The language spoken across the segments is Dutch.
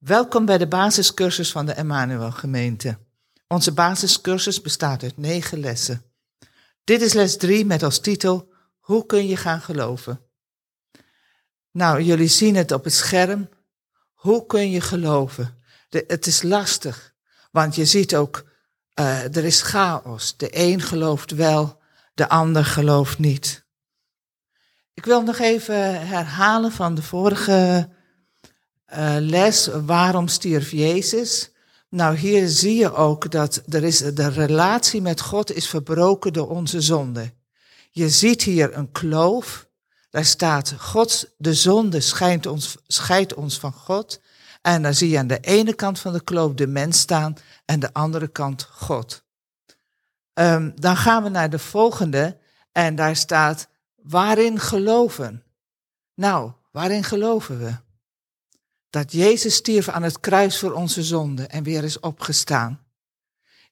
Welkom bij de basiscursus van de Emmanuel gemeente. Onze basiscursus bestaat uit negen lessen. Dit is les 3 met als titel Hoe kun je gaan geloven? Nou, jullie zien het op het scherm. Hoe kun je geloven? Het is lastig, want je ziet ook, uh, er is chaos. De een gelooft wel, de ander gelooft niet. Ik wil nog even herhalen van de vorige uh, les, waarom stierf Jezus? Nou, hier zie je ook dat er is, de relatie met God is verbroken door onze zonde. Je ziet hier een kloof. Daar staat, God, de zonde schijnt ons, scheidt ons van God. En dan zie je aan de ene kant van de kloof de mens staan en de andere kant God. Um, dan gaan we naar de volgende en daar staat, waarin geloven? Nou, waarin geloven we? Dat Jezus stierf aan het kruis voor onze zonde en weer is opgestaan.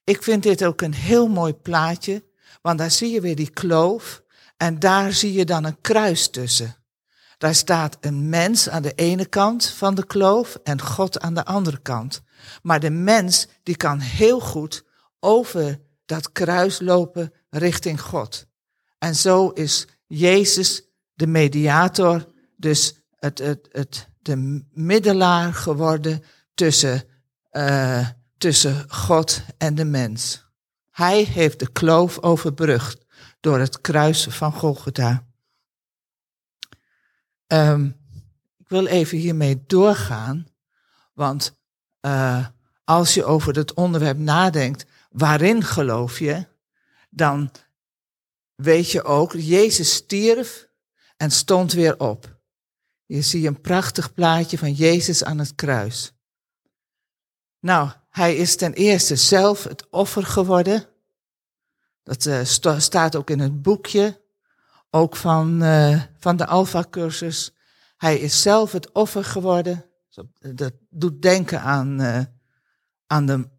Ik vind dit ook een heel mooi plaatje, want daar zie je weer die kloof en daar zie je dan een kruis tussen. Daar staat een mens aan de ene kant van de kloof en God aan de andere kant. Maar de mens die kan heel goed over dat kruis lopen richting God. En zo is Jezus de mediator, dus het, het, het de middelaar geworden tussen, uh, tussen God en de mens. Hij heeft de kloof overbrugd door het kruis van Golgotha. Um, ik wil even hiermee doorgaan, want uh, als je over het onderwerp nadenkt, waarin geloof je, dan weet je ook, Jezus stierf en stond weer op. Je ziet een prachtig plaatje van Jezus aan het kruis. Nou, hij is ten eerste zelf het offer geworden. Dat uh, staat ook in het boekje, ook van, uh, van de Alpha-cursus. Hij is zelf het offer geworden. Dat doet denken aan, uh, aan, de,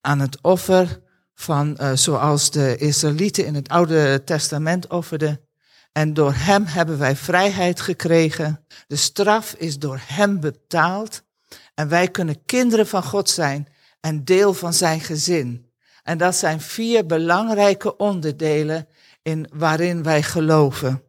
aan het offer van zoals de Israëlieten in het Oude Testament offerden. En door Hem hebben wij vrijheid gekregen. De straf is door Hem betaald. En wij kunnen kinderen van God zijn en deel van Zijn gezin. En dat zijn vier belangrijke onderdelen in waarin wij geloven.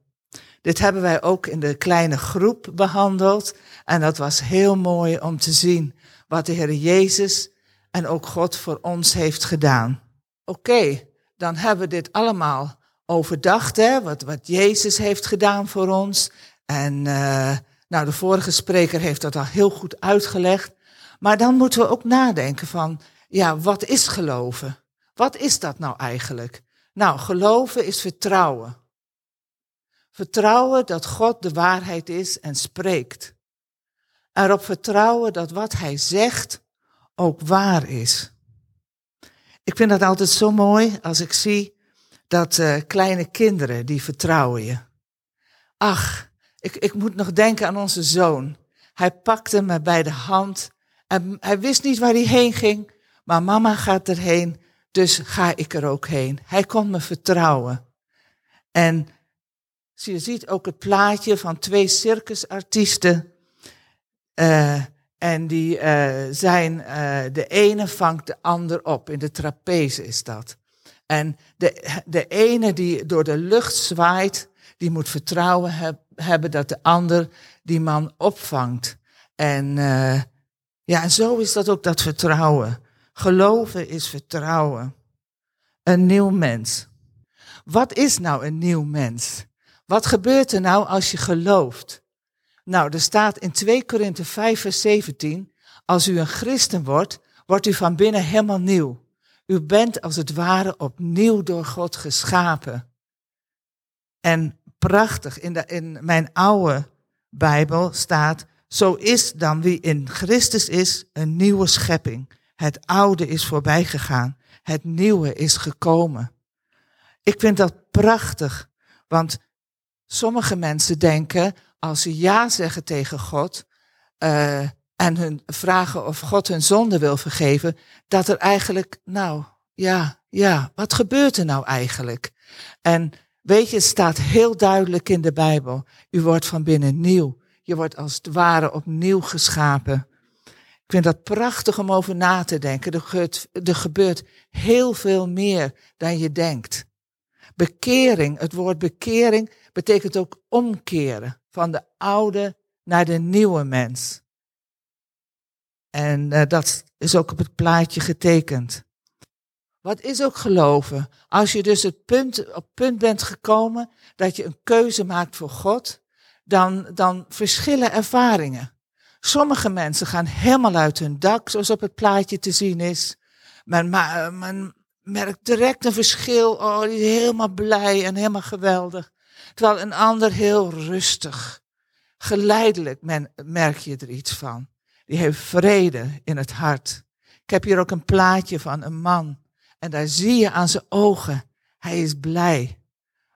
Dit hebben wij ook in de kleine groep behandeld. En dat was heel mooi om te zien wat de Heer Jezus en ook God voor ons heeft gedaan. Oké, dan hebben we dit allemaal overdacht, hè, wat, wat Jezus heeft gedaan voor ons. En uh, nou, de vorige spreker heeft dat al heel goed uitgelegd. Maar dan moeten we ook nadenken van, ja, wat is geloven? Wat is dat nou eigenlijk? Nou, geloven is vertrouwen. Vertrouwen dat God de waarheid is en spreekt. Erop vertrouwen dat wat hij zegt ook waar is. Ik vind dat altijd zo mooi als ik zie dat uh, kleine kinderen die vertrouwen je. Ach, ik, ik moet nog denken aan onze zoon. Hij pakte me bij de hand en hij wist niet waar hij heen ging, maar mama gaat erheen, dus ga ik er ook heen. Hij kon me vertrouwen. En je ziet ook het plaatje van twee circusartiesten. Uh, en die uh, zijn, de ene vangt de ander op. In de trapeze is dat. En de, de ene die door de lucht zwaait, die moet vertrouwen heb, hebben dat de ander die man opvangt. En uh, ja, zo is dat ook dat vertrouwen. Geloven is vertrouwen. Een nieuw mens. Wat is nou een nieuw mens? Wat gebeurt er nou als je gelooft? Nou, er staat in 2 Korinthe 5 vers 17, als u een christen wordt, wordt u van binnen helemaal nieuw. U bent als het ware opnieuw door God geschapen. En prachtig, in, de, in mijn oude Bijbel staat, zo is dan wie in Christus is een nieuwe schepping. Het oude is voorbij gegaan, het nieuwe is gekomen. Ik vind dat prachtig, want sommige mensen denken, als ze ja zeggen tegen God, uh, en hun vragen of God hun zonde wil vergeven, dat er eigenlijk, nou ja, ja, wat gebeurt er nou eigenlijk? En weet je, het staat heel duidelijk in de Bijbel. U wordt van binnen nieuw. Je wordt als het ware opnieuw geschapen. Ik vind dat prachtig om over na te denken. Er gebeurt, er gebeurt heel veel meer dan je denkt. Bekering, het woord bekering betekent ook omkeren van de oude naar de nieuwe mens. En uh, dat is ook op het plaatje getekend. Wat is ook geloven? Als je dus het punt, op punt bent gekomen dat je een keuze maakt voor God, dan, dan verschillen ervaringen. Sommige mensen gaan helemaal uit hun dak, zoals op het plaatje te zien is. Men, men merkt direct een verschil. Oh, die is helemaal blij en helemaal geweldig. Terwijl een ander heel rustig. Geleidelijk men, merk je er iets van. Die heeft vrede in het hart. Ik heb hier ook een plaatje van een man. En daar zie je aan zijn ogen. Hij is blij.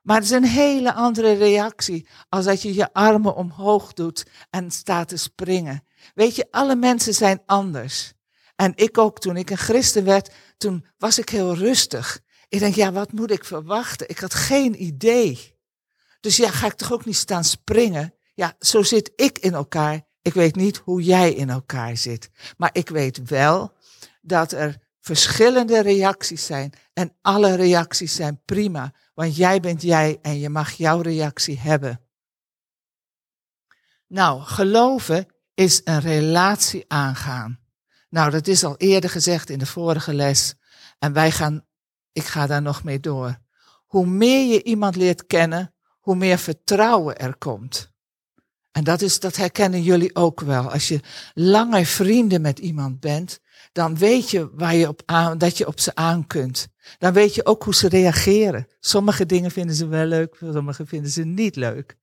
Maar het is een hele andere reactie als dat je je armen omhoog doet en staat te springen. Weet je, alle mensen zijn anders. En ik ook, toen ik een christen werd, toen was ik heel rustig. Ik denk, ja, wat moet ik verwachten? Ik had geen idee. Dus ja, ga ik toch ook niet staan springen? Ja, zo zit ik in elkaar. Ik weet niet hoe jij in elkaar zit. Maar ik weet wel dat er verschillende reacties zijn. En alle reacties zijn prima. Want jij bent jij en je mag jouw reactie hebben. Nou, geloven is een relatie aangaan. Nou, dat is al eerder gezegd in de vorige les. En wij gaan, ik ga daar nog mee door. Hoe meer je iemand leert kennen, hoe meer vertrouwen er komt. En dat, is, dat herkennen jullie ook wel. Als je langer vrienden met iemand bent, dan weet je waar je op aan, dat je op ze aan kunt. Dan weet je ook hoe ze reageren. Sommige dingen vinden ze wel leuk, sommige vinden ze niet leuk.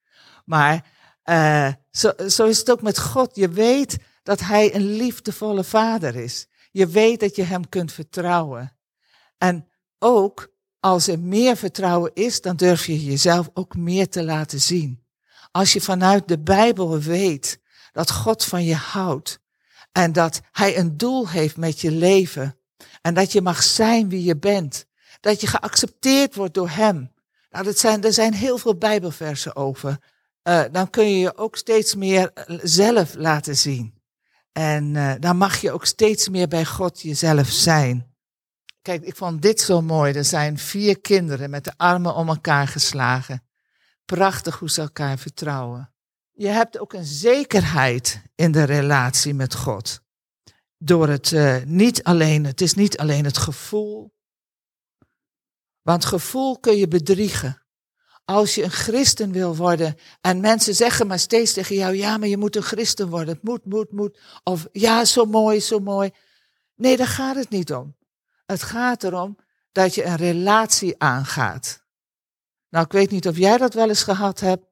Maar uh, zo, zo is het ook met God. Je weet dat Hij een liefdevolle vader is. Je weet dat je Hem kunt vertrouwen. En ook als er meer vertrouwen is, dan durf je jezelf ook meer te laten zien. Als je vanuit de Bijbel weet dat God van je houdt en dat Hij een doel heeft met je leven en dat je mag zijn wie je bent, dat je geaccepteerd wordt door Hem. Nou, dat zijn, er zijn heel veel Bijbelversen over. Uh, dan kun je je ook steeds meer eh, zelf laten zien. En uh, dan mag je ook steeds meer bij God jezelf zijn. Kijk, ik vond dit zo mooi. Er zijn vier kinderen met de armen om elkaar geslagen. Prachtig hoe ze elkaar vertrouwen. Je hebt ook een zekerheid in de relatie met God. Door het uh, niet alleen, het is niet alleen het gevoel. Want gevoel kun je bedriegen. Als je een christen wil worden en mensen zeggen maar steeds tegen jou, ja, maar je moet een christen worden. Het moet, moet, moet. Of ja, zo mooi, zo mooi. Nee, daar gaat het niet om. Het gaat erom dat je een relatie aangaat. Nou, ik weet niet of jij dat wel eens gehad hebt,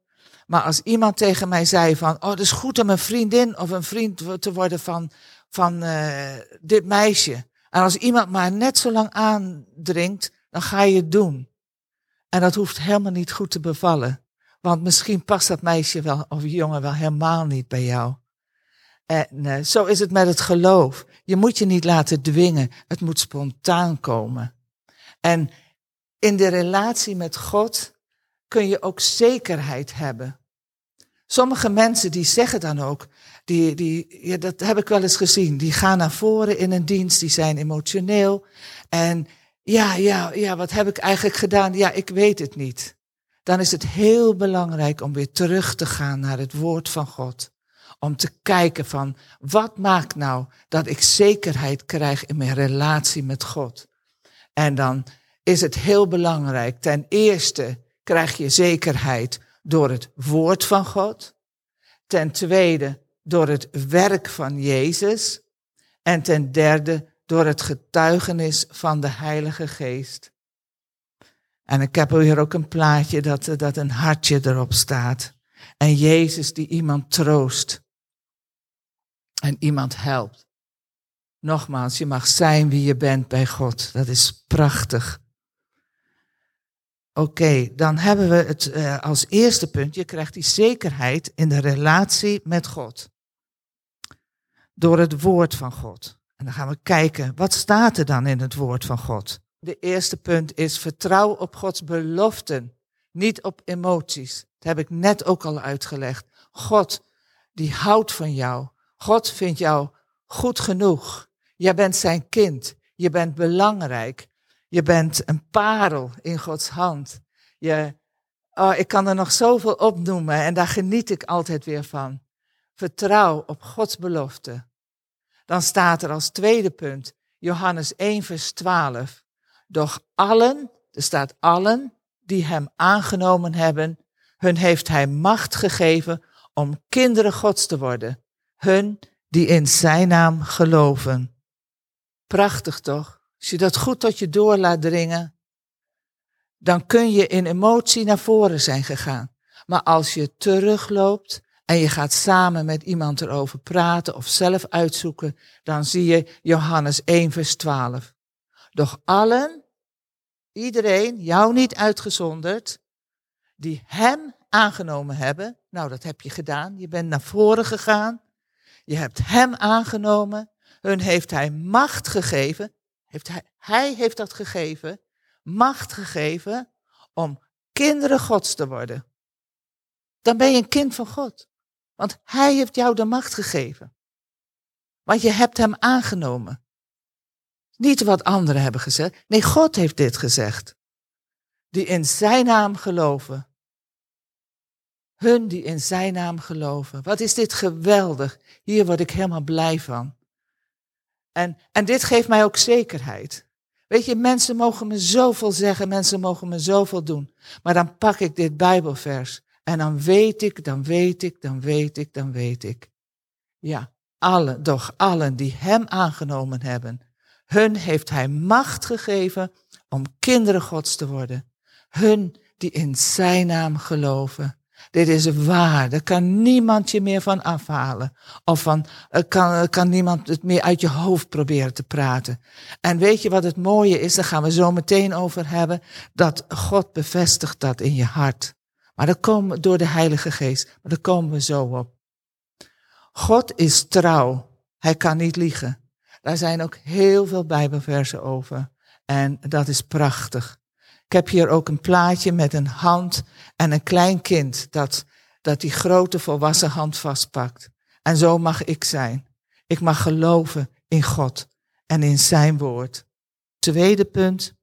maar als iemand tegen mij zei van, oh, het is goed om een vriendin of een vriend te worden van, van uh, dit meisje. En als iemand maar net zo lang aandringt, dan ga je het doen. En dat hoeft helemaal niet goed te bevallen. Want misschien past dat meisje wel of jongen wel helemaal niet bij jou. En uh, zo is het met het geloof. Je moet je niet laten dwingen. Het moet spontaan komen. En in de relatie met God kun je ook zekerheid hebben. Sommige mensen die zeggen dan ook, die, die, ja, dat heb ik wel eens gezien, die gaan naar voren in een dienst, die zijn emotioneel. En ja, ja, ja, wat heb ik eigenlijk gedaan? Ja, ik weet het niet. Dan is het heel belangrijk om weer terug te gaan naar het woord van God. Om te kijken van, wat maakt nou dat ik zekerheid krijg in mijn relatie met God? En dan is het heel belangrijk. Ten eerste krijg je zekerheid door het woord van God. Ten tweede door het werk van Jezus. En ten derde door het getuigenis van de Heilige Geest. En ik heb hier ook een plaatje dat, dat een hartje erop staat. En Jezus die iemand troost. En iemand helpt. Nogmaals, je mag zijn wie je bent bij God. Dat is prachtig. Oké, dan hebben we het uh, als eerste punt. Je krijgt die zekerheid in de relatie met God. Door het woord van God. En dan gaan we kijken, wat staat er dan in het woord van God? De eerste punt is vertrouw op Gods beloften, niet op emoties. Dat heb ik net ook al uitgelegd. God, die houdt van jou. God vindt jou goed genoeg. Je bent zijn kind. Je bent belangrijk. Je bent een parel in Gods hand. Je, oh, ik kan er nog zoveel opnoemen en daar geniet ik altijd weer van. Vertrouw op Gods belofte. Dan staat er als tweede punt, Johannes 1, vers 12. Doch allen, er staat allen, die hem aangenomen hebben, hun heeft hij macht gegeven om kinderen Gods te worden. Hun die in zijn naam geloven. Prachtig toch? Als je dat goed tot je door laat dringen, dan kun je in emotie naar voren zijn gegaan. Maar als je terugloopt en je gaat samen met iemand erover praten of zelf uitzoeken, dan zie je Johannes 1, vers 12. Doch allen, iedereen, jou niet uitgezonderd, die hem aangenomen hebben, nou dat heb je gedaan, je bent naar voren gegaan, je hebt hem aangenomen, hun heeft hij macht gegeven, hij, hij heeft dat gegeven, macht gegeven om kinderen Gods te worden. Dan ben je een kind van God. Want hij heeft jou de macht gegeven. Want je hebt hem aangenomen. Niet wat anderen hebben gezegd. Nee, God heeft dit gezegd. Die in zijn naam geloven. Hun die in zijn naam geloven. Wat is dit geweldig. Hier word ik helemaal blij van. En, en dit geeft mij ook zekerheid. Weet je, mensen mogen me zoveel zeggen, mensen mogen me zoveel doen. Maar dan pak ik dit Bijbelvers en dan weet ik, dan weet ik, dan weet ik, dan weet ik. Ja, allen, doch allen die hem aangenomen hebben, hun heeft hij macht gegeven om kinderen Gods te worden. Hun die in zijn naam geloven. Dit is waar, daar kan niemand je meer van afhalen. Of van, kan, kan niemand het meer uit je hoofd proberen te praten. En weet je wat het mooie is, daar gaan we zo meteen over hebben, dat God bevestigt dat in je hart. Maar dat komen door de Heilige Geest, maar daar komen we zo op. God is trouw, hij kan niet liegen. Daar zijn ook heel veel Bijbelversen over. En dat is prachtig. Ik heb hier ook een plaatje met een hand en een klein kind dat, dat die grote volwassen hand vastpakt. En zo mag ik zijn. Ik mag geloven in God en in zijn woord. Tweede punt,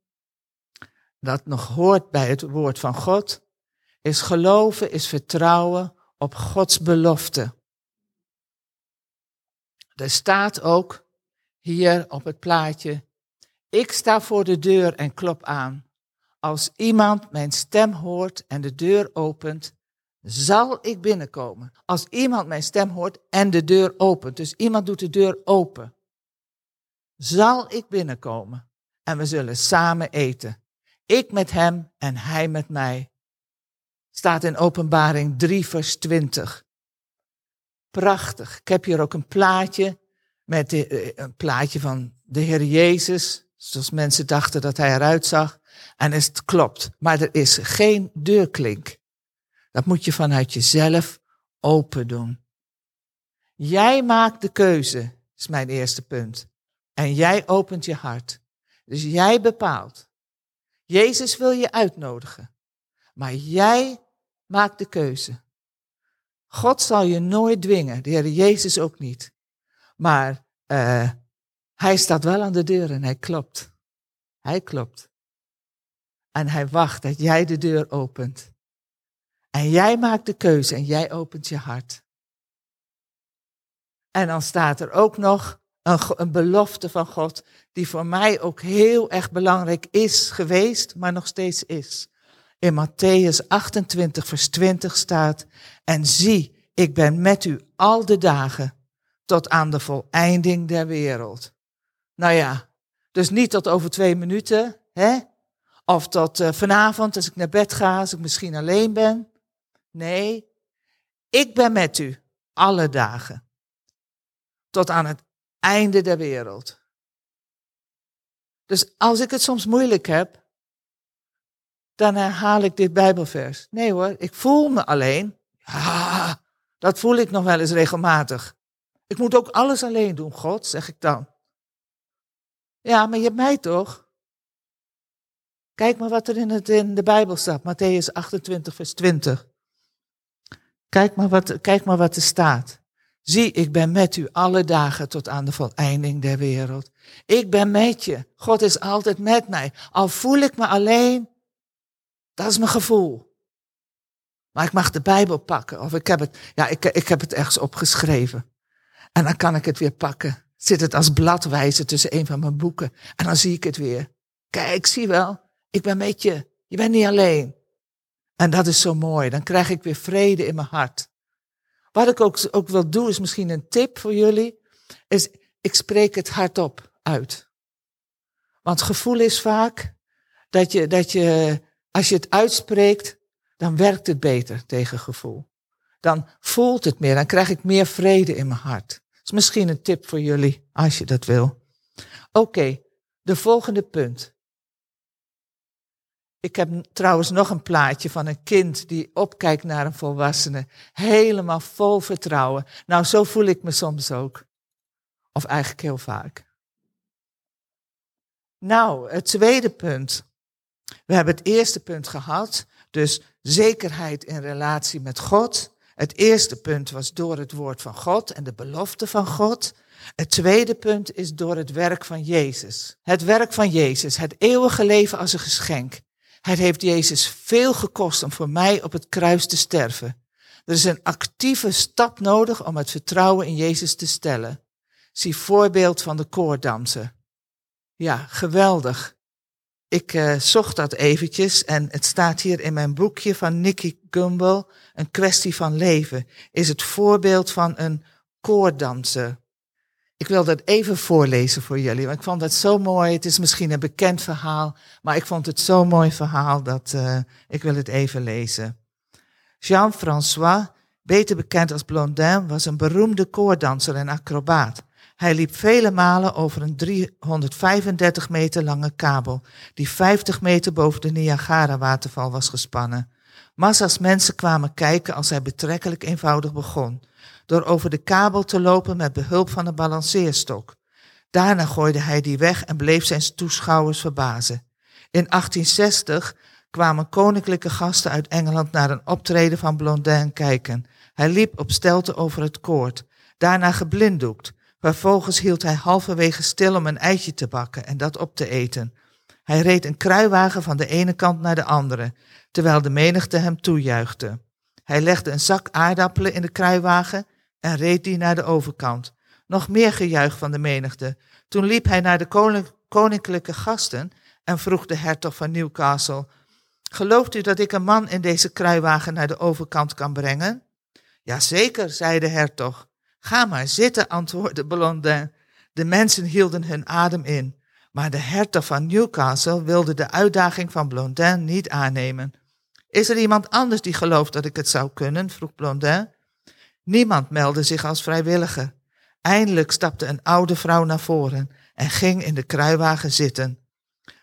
dat nog hoort bij het woord van God, is geloven, is vertrouwen op Gods belofte. Er staat ook hier op het plaatje, ik sta voor de deur en klop aan. Als iemand mijn stem hoort en de deur opent, zal ik binnenkomen. Als iemand mijn stem hoort en de deur opent, dus iemand doet de deur open, zal ik binnenkomen en we zullen samen eten. Ik met hem en hij met mij. Staat in Openbaring 3, vers 20. Prachtig. Ik heb hier ook een plaatje met eh, een plaatje van de Heer Jezus, zoals mensen dachten dat hij eruit zag. En het klopt, maar er is geen deurklink. Dat moet je vanuit jezelf open doen. Jij maakt de keuze, is mijn eerste punt. En jij opent je hart. Dus jij bepaalt. Jezus wil je uitnodigen. Maar jij maakt de keuze. God zal je nooit dwingen, de Heer Jezus ook niet. Maar uh, hij staat wel aan de deur en hij klopt. Hij klopt. En hij wacht dat jij de deur opent. En jij maakt de keuze en jij opent je hart. En dan staat er ook nog een, een, belofte van God, die voor mij ook heel erg belangrijk is geweest, maar nog steeds is. In Matthäus 28, vers 20 staat, en zie, ik ben met u al de dagen tot aan de voleinding der wereld. Nou ja, dus niet tot over twee minuten, hè? Of tot uh, vanavond als ik naar bed ga, als ik misschien alleen ben. Nee, ik ben met u alle dagen. Tot aan het einde der wereld. Dus als ik het soms moeilijk heb, dan herhaal ik dit Bijbelvers. Nee hoor, ik voel me alleen. Ja, dat voel ik nog wel eens regelmatig. Ik moet ook alles alleen doen, God, zeg ik dan. Ja, maar je hebt mij toch? Kijk maar wat er in, het, in de Bijbel staat, Matthäus 28, vers 20. Kijk maar, wat, kijk maar wat er staat. Zie, ik ben met u alle dagen tot aan de voleinding der wereld. Ik ben met je. God is altijd met mij. Al voel ik me alleen, dat is mijn gevoel. Maar ik mag de Bijbel pakken. Of ik heb het, ja, ik, ik heb het ergens opgeschreven. En dan kan ik het weer pakken. Zit het als bladwijze tussen een van mijn boeken. En dan zie ik het weer. Kijk, zie wel. Ik ben met je. Je bent niet alleen. En dat is zo mooi. Dan krijg ik weer vrede in mijn hart. Wat ik ook, ook wil doen, is misschien een tip voor jullie. Is, ik spreek het hardop uit. Want gevoel is vaak dat je, dat je, als je het uitspreekt, dan werkt het beter tegen gevoel. Dan voelt het meer, dan krijg ik meer vrede in mijn hart. Is misschien een tip voor jullie, als je dat wil. Oké, de volgende punt. Ik heb trouwens nog een plaatje van een kind die opkijkt naar een volwassene. Helemaal vol vertrouwen. Nou, zo voel ik me soms ook. Of eigenlijk heel vaak. Nou, het tweede punt. We hebben het eerste punt gehad. Dus zekerheid in relatie met God. Het eerste punt was door het woord van God en de belofte van God. Het tweede punt is door het werk van Jezus. Het werk van Jezus, het eeuwige leven als een geschenk. Het heeft Jezus veel gekost om voor mij op het kruis te sterven. Er is een actieve stap nodig om het vertrouwen in Jezus te stellen. Zie voorbeeld van de koordansen. Ja, geweldig. Ik uh, zocht dat eventjes en het staat hier in mijn boekje van Nicky Gumbel, Een kwestie van leven, is het voorbeeld van een koordanser. Ik wil dat even voorlezen voor jullie, want ik vond dat zo mooi. Het is misschien een bekend verhaal, maar ik vond het zo'n mooi verhaal dat uh, ik wil het even lezen. Jean-François, beter bekend als Blondin, was een beroemde koordanser en acrobaat. Hij liep vele malen over een 335 meter lange kabel, die 50 meter boven de Niagara-waterval was gespannen. Massa's mensen kwamen kijken als hij betrekkelijk eenvoudig begon door over de kabel te lopen met behulp van een balanceerstok. Daarna gooide hij die weg en bleef zijn toeschouwers verbazen. In 1860 kwamen koninklijke gasten uit Engeland naar een optreden van Blondin kijken. Hij liep op stelten over het koord, daarna geblinddoekt. Vervolgens hield hij halverwege stil om een eitje te bakken en dat op te eten. Hij reed een kruiwagen van de ene kant naar de andere, terwijl de menigte hem toejuichte. Hij legde een zak aardappelen in de kruiwagen en reed die naar de overkant. Nog meer gejuich van de menigte. Toen liep hij naar de koninklijke gasten en vroeg de hertog van Newcastle: Gelooft u dat ik een man in deze kruiwagen naar de overkant kan brengen? Jazeker, zei de hertog. Ga maar zitten, antwoordde Blondin. De mensen hielden hun adem in, maar de hertog van Newcastle wilde de uitdaging van Blondin niet aannemen. Is er iemand anders die gelooft dat ik het zou kunnen? vroeg Blondin. Niemand meldde zich als vrijwilliger. Eindelijk stapte een oude vrouw naar voren en ging in de kruiwagen zitten.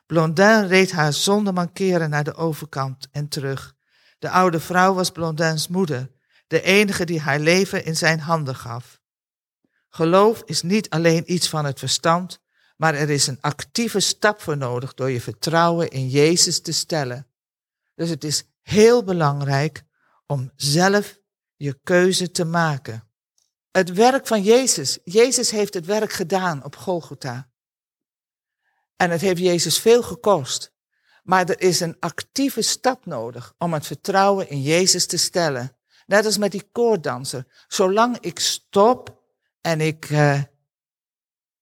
Blondin reed haar zonder mankeren naar de overkant en terug. De oude vrouw was Blondins moeder, de enige die haar leven in zijn handen gaf. Geloof is niet alleen iets van het verstand, maar er is een actieve stap voor nodig door je vertrouwen in Jezus te stellen. Dus het is heel belangrijk om zelf je keuze te maken. Het werk van Jezus. Jezus heeft het werk gedaan op Golgotha. En het heeft Jezus veel gekost. Maar er is een actieve stap nodig om het vertrouwen in Jezus te stellen. Net als met die koordanser. Zolang ik stop en ik, uh,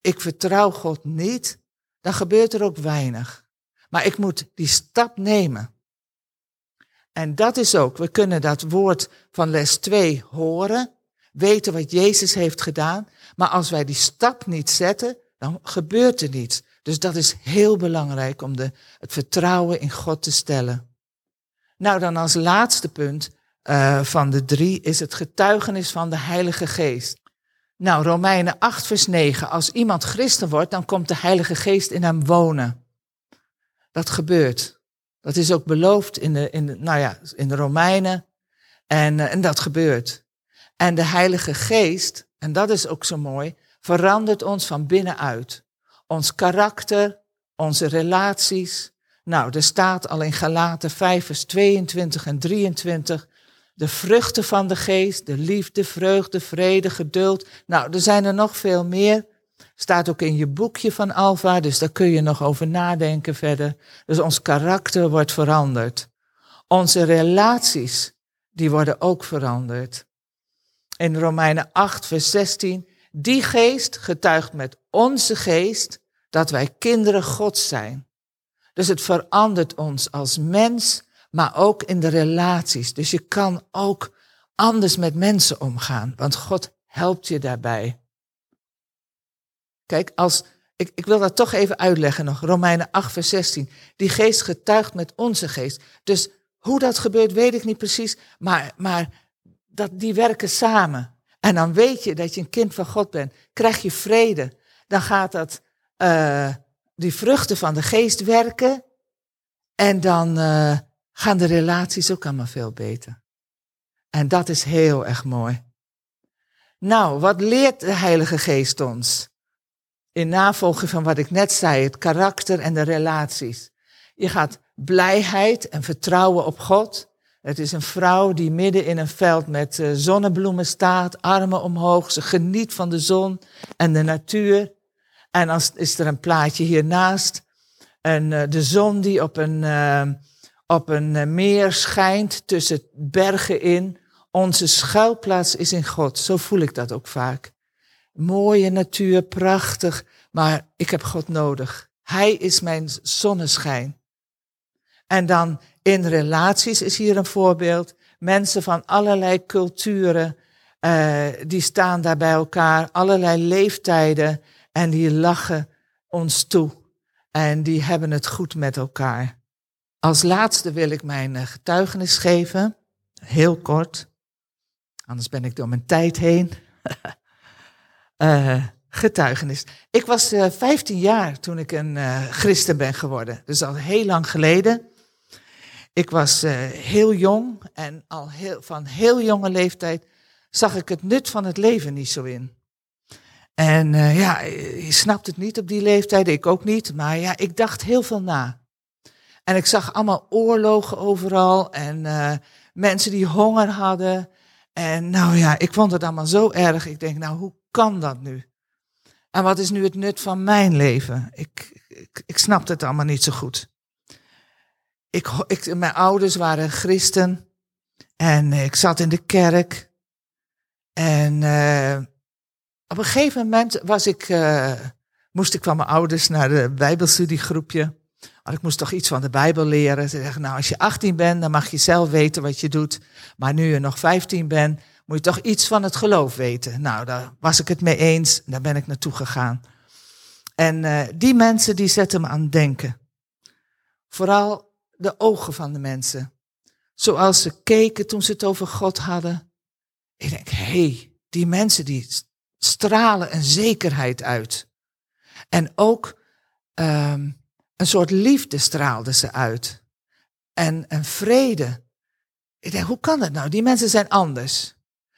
ik vertrouw God niet, dan gebeurt er ook weinig. Maar ik moet die stap nemen. En dat is ook, we kunnen dat woord van les 2 horen, weten wat Jezus heeft gedaan, maar als wij die stap niet zetten, dan gebeurt er niets. Dus dat is heel belangrijk om de, het vertrouwen in God te stellen. Nou, dan als laatste punt uh, van de drie is het getuigenis van de Heilige Geest. Nou, Romeinen 8, vers 9. Als iemand christen wordt, dan komt de Heilige Geest in hem wonen. Dat gebeurt. Dat is ook beloofd in de, in de, nou ja, in de Romeinen. En, eh, en dat gebeurt. En de Heilige Geest, en dat is ook zo mooi, verandert ons van binnenuit. Ons karakter, onze relaties. Nou, er staat al in Galaten 5, vers 22 en 23. De vruchten van de geest, de liefde, vreugde, vrede, geduld. Nou, er zijn er nog veel meer. Staat ook in je boekje van Alfa, dus daar kun je nog over nadenken verder. Dus ons karakter wordt veranderd. Onze relaties, die worden ook veranderd. In Romeinen 8, vers 16, die geest getuigt met onze geest dat wij kinderen Gods zijn. Dus het verandert ons als mens, maar ook in de relaties. Dus je kan ook anders met mensen omgaan, want God helpt je daarbij. Kijk, als, ik, ik wil dat toch even uitleggen nog, Romeinen 8, vers 16. Die geest getuigt met onze geest. Dus hoe dat gebeurt, weet ik niet precies, maar, maar dat, die werken samen. En dan weet je dat je een kind van God bent. Krijg je vrede. Dan gaat dat, uh, die vruchten van de geest werken. En dan uh, gaan de relaties ook allemaal veel beter. En dat is heel erg mooi. Nou, wat leert de Heilige Geest ons? In navolging van wat ik net zei, het karakter en de relaties. Je gaat blijheid en vertrouwen op God. Het is een vrouw die midden in een veld met eh, zonnebloemen staat, armen omhoog. Ze geniet van de zon en de natuur. En dan is er een plaatje hiernaast. En uh, de zon die op een, uh, op een meer schijnt tussen bergen in. Onze schuilplaats is in God. Zo voel ik dat ook vaak. Mooie natuur, prachtig. Maar ik heb God nodig. Hij is mijn zonneschijn. En dan in relaties is hier een voorbeeld. Mensen van allerlei culturen, uh, die staan daar bij elkaar, allerlei leeftijden, en die lachen ons toe. En die hebben het goed met elkaar. Als laatste wil ik mijn eh, getuigenis geven, heel kort, anders ben ik door mijn tijd heen. uh, getuigenis. Ik was uh, 15 jaar toen ik een christen ben geworden, dus al heel lang geleden. Ik was heel jong en al heel, van heel jonge leeftijd zag ik het nut van het leven niet zo in. En ja, je snapt het niet op die leeftijd, ik ook niet, maar ja, ik dacht heel veel na. En ik zag allemaal oorlogen overal en uh, mensen die honger hadden. En nou ja, ik vond het allemaal zo erg. Ik denk, nou, hoe kan dat nu? En wat is nu het nut van mijn leven? Ik, ik, snapte het allemaal niet zo goed ik, ik, mijn ouders waren christen en ik zat in de kerk. En uh, op een gegeven moment was ik, uh, moest ik van mijn ouders naar de bijbelstudiegroepje. Want ik moest toch iets van de Bijbel leren. Ze zeggen, nou als je 18 bent, dan mag je zelf weten wat je doet. Maar nu je nog 15 bent, moet je toch iets van het geloof weten. Nou, daar was ik het mee eens. Daar ben ik naartoe gegaan. En uh, die mensen die zetten me aan het denken. Vooral de ogen van de mensen. Zoals ze keken toen ze het over God hadden. Ik denk, hey, die mensen die stralen een zekerheid uit. En ook um, een soort liefde straalden ze uit. En een vrede. Ik denk, hoe kan dat nou? Die mensen zijn anders.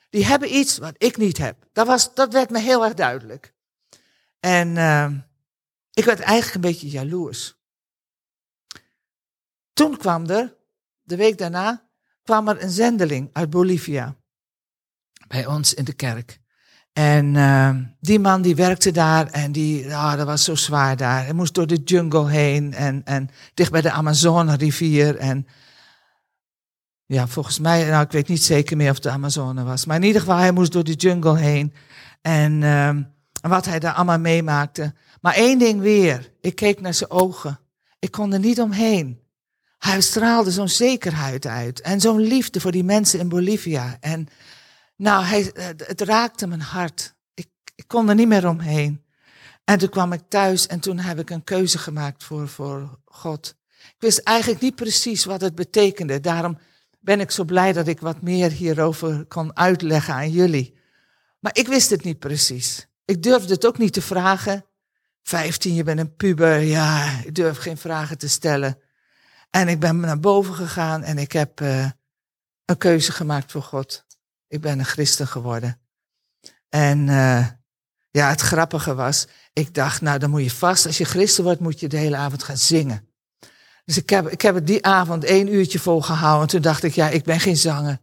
Die hebben iets wat ik niet heb. Dat, was, dat werd me heel erg duidelijk. En uh, ik werd eigenlijk een beetje jaloers. Toen kwam er, de week daarna, kwam er een zendeling uit Bolivia. Bij ons in de kerk. En uh, die man die werkte daar en die, oh, dat was zo zwaar daar. Hij moest door de jungle heen en, en dicht bij de Amazone-rivier. En ja, volgens mij, nou, ik weet niet zeker meer of het de Amazone was. Maar in ieder geval, hij moest door de jungle heen. En uh, wat hij daar allemaal meemaakte. Maar één ding weer, ik keek naar zijn ogen. Ik kon er niet omheen. Hij straalde zo'n zekerheid uit en zo'n liefde voor die mensen in Bolivia. En nou, hij, het raakte mijn hart. Ik, ik kon er niet meer omheen. En toen kwam ik thuis en toen heb ik een keuze gemaakt voor, voor God. Ik wist eigenlijk niet precies wat het betekende. Daarom ben ik zo blij dat ik wat meer hierover kon uitleggen aan jullie. Maar ik wist het niet precies. Ik durfde het ook niet te vragen. Vijftien, je bent een puber. Ja, ik durf geen vragen te stellen. En ik ben naar boven gegaan en ik heb uh, een keuze gemaakt voor God. Ik ben een christen geworden. En uh, ja, het grappige was, ik dacht, nou dan moet je vast, als je christen wordt, moet je de hele avond gaan zingen. Dus ik heb, ik heb het die avond één uurtje volgehouden. En toen dacht ik, ja, ik ben geen zanger.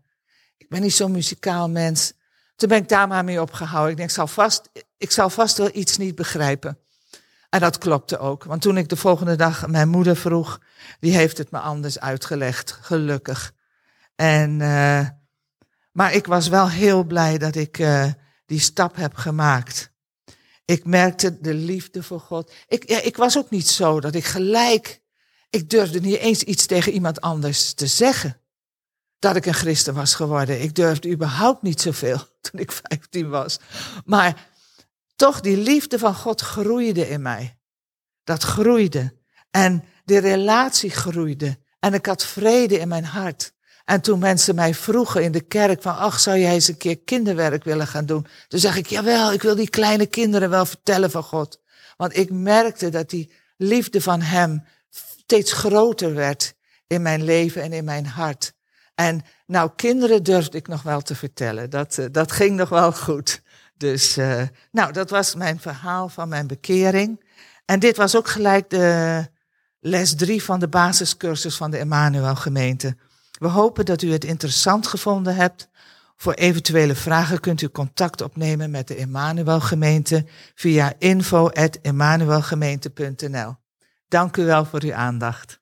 Ik ben niet zo'n muzikaal mens. Toen ben ik daar maar mee opgehouden. Ik denk, ik zal vast, ik zal vast wel iets niet begrijpen. En dat klopte ook. Want toen ik de volgende dag mijn moeder vroeg, die heeft het me anders uitgelegd, gelukkig. En, uh, maar ik was wel heel blij dat ik uh, die stap heb gemaakt. Ik merkte de liefde voor God. Ik, ja, ik was ook niet zo dat ik gelijk, ik durfde niet eens iets tegen iemand anders te zeggen. Dat ik een christen was geworden. Ik durfde überhaupt niet zoveel toen ik 15 was. Maar toch, die liefde van God groeide in mij. Dat groeide. En die relatie groeide. En ik had vrede in mijn hart. En toen mensen mij vroegen in de kerk van, ach, zou jij eens een keer kinderwerk willen gaan doen? Toen zeg ik, jawel, ik wil die kleine kinderen wel vertellen van God. Want ik merkte dat die liefde van Hem steeds groter werd in mijn leven en in mijn hart. En nou, kinderen durfde ik nog wel te vertellen. Dat, uh, dat ging nog wel goed. Dus, uh, nou, dat was mijn verhaal van mijn bekering. En dit was ook gelijk de les drie van de basiscursus van de Emmanuel gemeente. We hopen dat u het interessant gevonden hebt. Voor eventuele vragen kunt u contact opnemen met de Emmanuel gemeente via info.emmanuelgemeente.nl. Dank u wel voor uw aandacht.